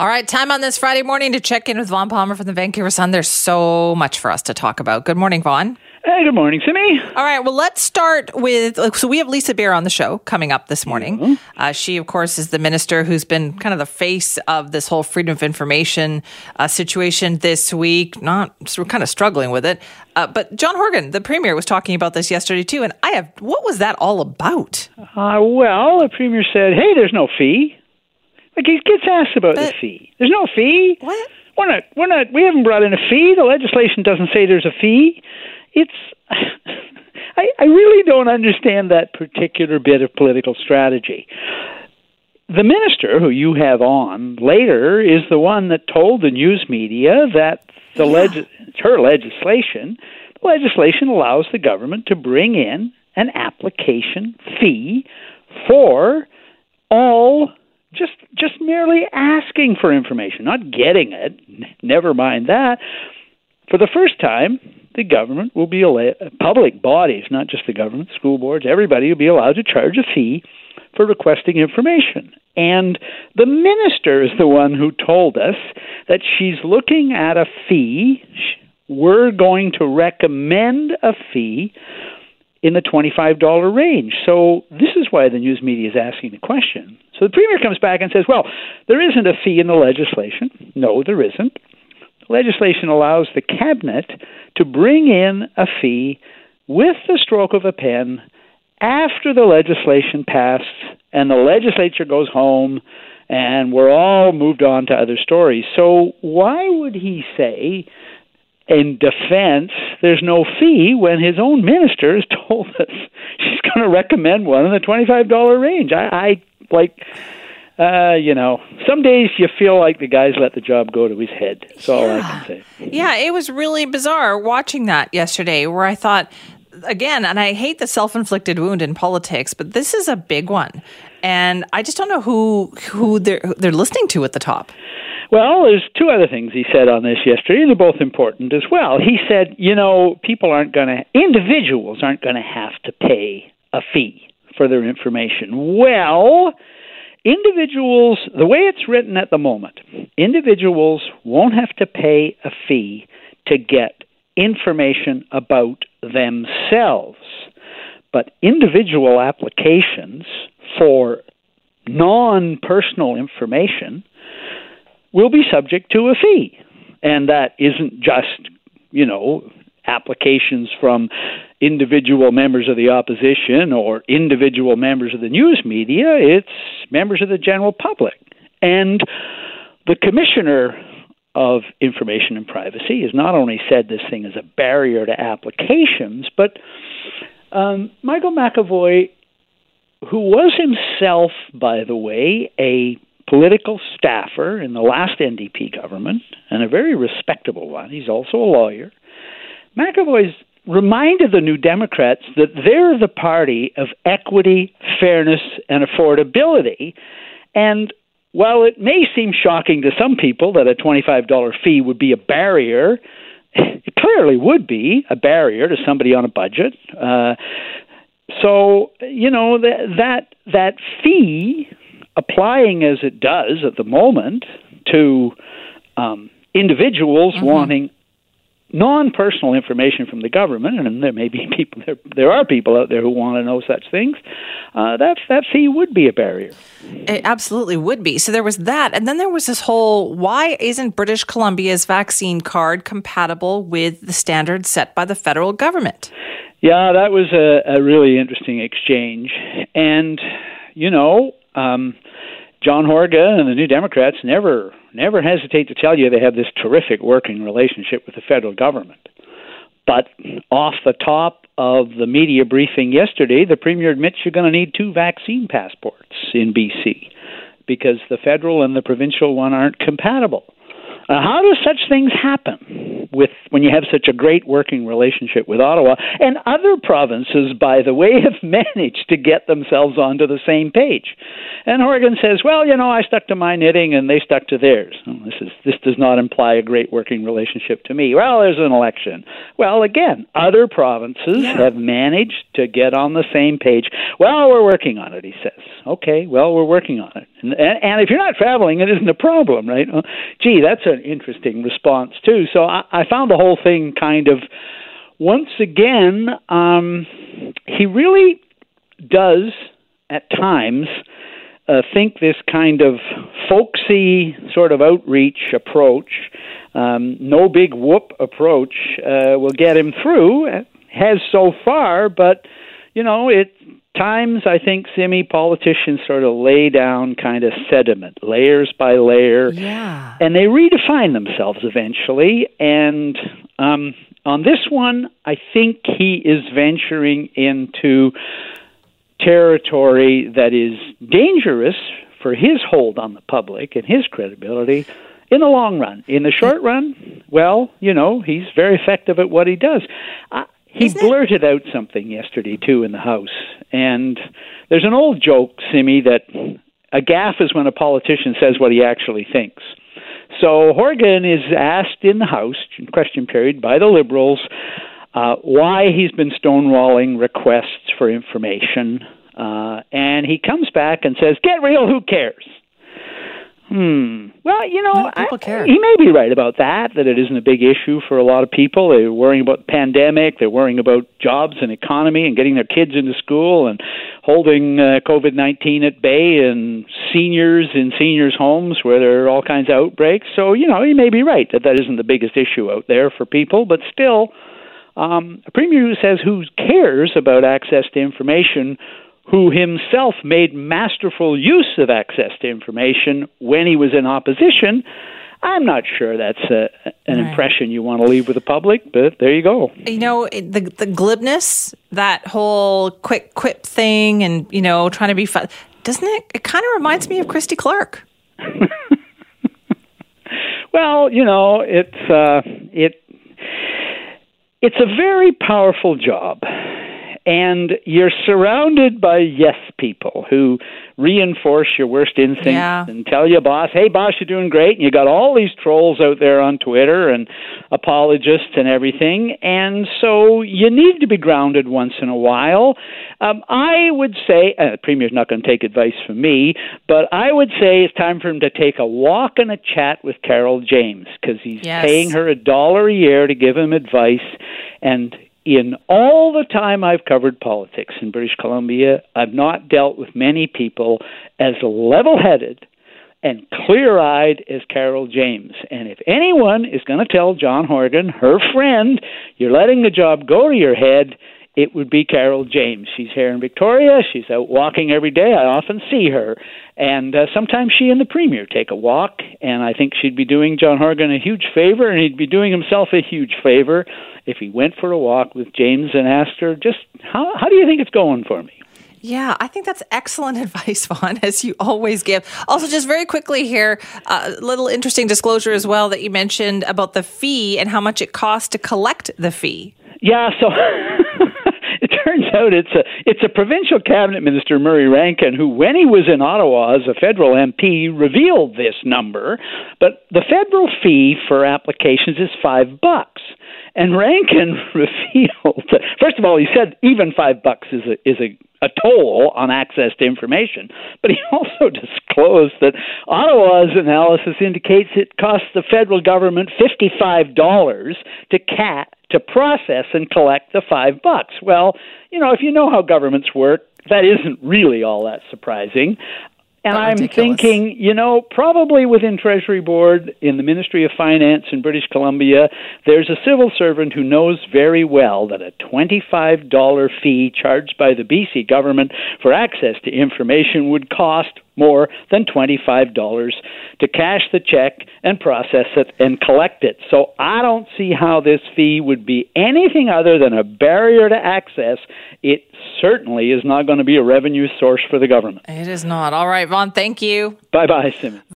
All right, time on this Friday morning to check in with Vaughn Palmer from the Vancouver Sun. There's so much for us to talk about. Good morning, Vaughn. Hey, good morning, Simi. All right, well, let's start with. So, we have Lisa Beare on the show coming up this morning. Mm-hmm. Uh, she, of course, is the minister who's been kind of the face of this whole freedom of information uh, situation this week. Not, so we're kind of struggling with it. Uh, but John Horgan, the premier, was talking about this yesterday, too. And I have, what was that all about? Uh, well, the premier said, hey, there's no fee. Like he gets asked about but, the fee. There's no fee. What? We're not. We're not. We haven't brought in a fee. The legislation doesn't say there's a fee it's I, I really don't understand that particular bit of political strategy. The minister who you have on later is the one that told the news media that the yeah. leg- her legislation the legislation allows the government to bring in an application fee for all just just merely asking for information, not getting it. Never mind that. For the first time, the government will be public bodies, not just the government, school boards, everybody will be allowed to charge a fee for requesting information. And the minister is the one who told us that she's looking at a fee. We're going to recommend a fee in the $25 range. So this is why the news media is asking the question. So the premier comes back and says, well, there isn't a fee in the legislation. No, there isn't legislation allows the cabinet to bring in a fee with the stroke of a pen after the legislation passed and the legislature goes home and we're all moved on to other stories. So why would he say in defense there's no fee when his own minister has told us she's going to recommend one in the $25 range? I, I like uh, you know, some days you feel like the guy's let the job go to his head. That's yeah. all I can say. Yeah, it was really bizarre watching that yesterday where I thought, again, and I hate the self inflicted wound in politics, but this is a big one. And I just don't know who who they're they're listening to at the top. Well, there's two other things he said on this yesterday, and they're both important as well. He said, you know, people aren't going to, individuals aren't going to have to pay a fee for their information. Well, Individuals, the way it's written at the moment, individuals won't have to pay a fee to get information about themselves. But individual applications for non personal information will be subject to a fee. And that isn't just, you know, applications from individual members of the opposition or individual members of the news media, it's members of the general public. And the commissioner of information and privacy has not only said this thing is a barrier to applications, but um, Michael McEvoy, who was himself, by the way, a political staffer in the last NDP government and a very respectable one, he's also a lawyer McEvoy's reminded the New Democrats that they're the party of equity, fairness, and affordability. And while it may seem shocking to some people that a $25 fee would be a barrier, it clearly would be a barrier to somebody on a budget. Uh, so you know that that that fee, applying as it does at the moment to um, individuals mm-hmm. wanting non-personal information from the government, and there may be people there. There are people out there who want to know such things. Uh, that that fee would be a barrier. It absolutely would be. So there was that, and then there was this whole: why isn't British Columbia's vaccine card compatible with the standards set by the federal government? Yeah, that was a, a really interesting exchange, and you know. Um, John Horgan and the New Democrats never never hesitate to tell you they have this terrific working relationship with the federal government. But off the top of the media briefing yesterday, the premier admits you're going to need two vaccine passports in BC because the federal and the provincial one aren't compatible. Uh, how do such things happen with when you have such a great working relationship with Ottawa and other provinces? By the way, have managed to get themselves onto the same page. And Horgan says, "Well, you know, I stuck to my knitting and they stuck to theirs. Well, this is this does not imply a great working relationship to me. Well, there's an election. Well, again, other provinces yeah. have managed to get on the same page. Well, we're working on it," he says. "Okay, well, we're working on it." And, and if you're not traveling, it isn't a problem, right? Well, gee, that's an interesting response too. So I, I found the whole thing kind of once again, um, he really does at times uh, think this kind of folksy sort of outreach approach, um, no big whoop approach, uh, will get him through. Has so far, but you know it times I think Simi politicians sort of lay down kind of sediment, layers by layer, yeah. and they redefine themselves eventually. And um, on this one, I think he is venturing into territory that is dangerous for his hold on the public and his credibility in the long run. In the short run, well, you know, he's very effective at what he does. Uh, he Isn't blurted it? out something yesterday too in the House, and there's an old joke, Simi, that a gaffe is when a politician says what he actually thinks. So Horgan is asked in the House, in question period, by the Liberals, uh, why he's been stonewalling requests for information. Uh, and he comes back and says, Get real, who cares? Hmm. Well, you know, people I, care. he may be right about that. That it isn't a big issue for a lot of people. They're worrying about the pandemic. They're worrying about jobs and economy and getting their kids into school and holding uh, COVID nineteen at bay and seniors in seniors' homes where there are all kinds of outbreaks. So you know, he may be right that that isn't the biggest issue out there for people. But still, um, a premier who says who cares about access to information who himself made masterful use of access to information when he was in opposition. I'm not sure that's a, an right. impression you want to leave with the public, but there you go. You know, the the glibness, that whole quick quip thing, and you know, trying to be fun, doesn't it? It kind of reminds me of Christy Clark. well, you know, it's uh, it it's a very powerful job and you're surrounded by yes people who reinforce your worst instincts yeah. and tell your boss, "Hey, boss, you're doing great." And you got all these trolls out there on Twitter and apologists and everything, and so you need to be grounded once in a while. Um, I would say, uh, the premier's not going to take advice from me, but I would say it's time for him to take a walk and a chat with Carole James because he's yes. paying her a dollar a year to give him advice, and in all the time I've covered politics in British Columbia, I've not dealt with many people as level headed and clear eyed as Carole James. And if anyone is going to tell John Horgan, her friend, you're letting the job go to your head, it would be Carole James. She's here in Victoria. She's out walking every day. I often see her. And uh, sometimes she and the Premier take a walk. And I think she'd be doing John Horgan a huge favor, and he'd be doing himself a huge favor if he went for a walk with James and asked her, just how, how do you think it's going for me? Yeah, I think that's excellent advice, Vaughn, as you always give. Also, just very quickly here, a uh, little interesting disclosure as well that you mentioned about the fee and how much it costs to collect the fee. Yeah, so it turns out it's a it's a provincial cabinet minister, Murray Rankin, who, when he was in Ottawa as a federal MP, revealed this number. But the federal fee for applications is five bucks. And Rankin revealed, first of all, he said even five bucks is a is a a toll on access to information. But he also disclosed that Ottawa's analysis indicates it costs the federal government $55 to cat to process and collect the 5 bucks. Well, you know, if you know how governments work, that isn't really all that surprising. And I'm thinking, you know, probably within Treasury Board, in the Ministry of Finance in British Columbia, there's a civil servant who knows very well that a $25 fee charged by the BC government for access to information would cost more than $25 to cash the check and process it and collect it. So I don't see how this fee would be anything other than a barrier to access. It certainly is not going to be a revenue source for the government. It is not. All right, Vaughn, thank you. Bye bye, Simmons.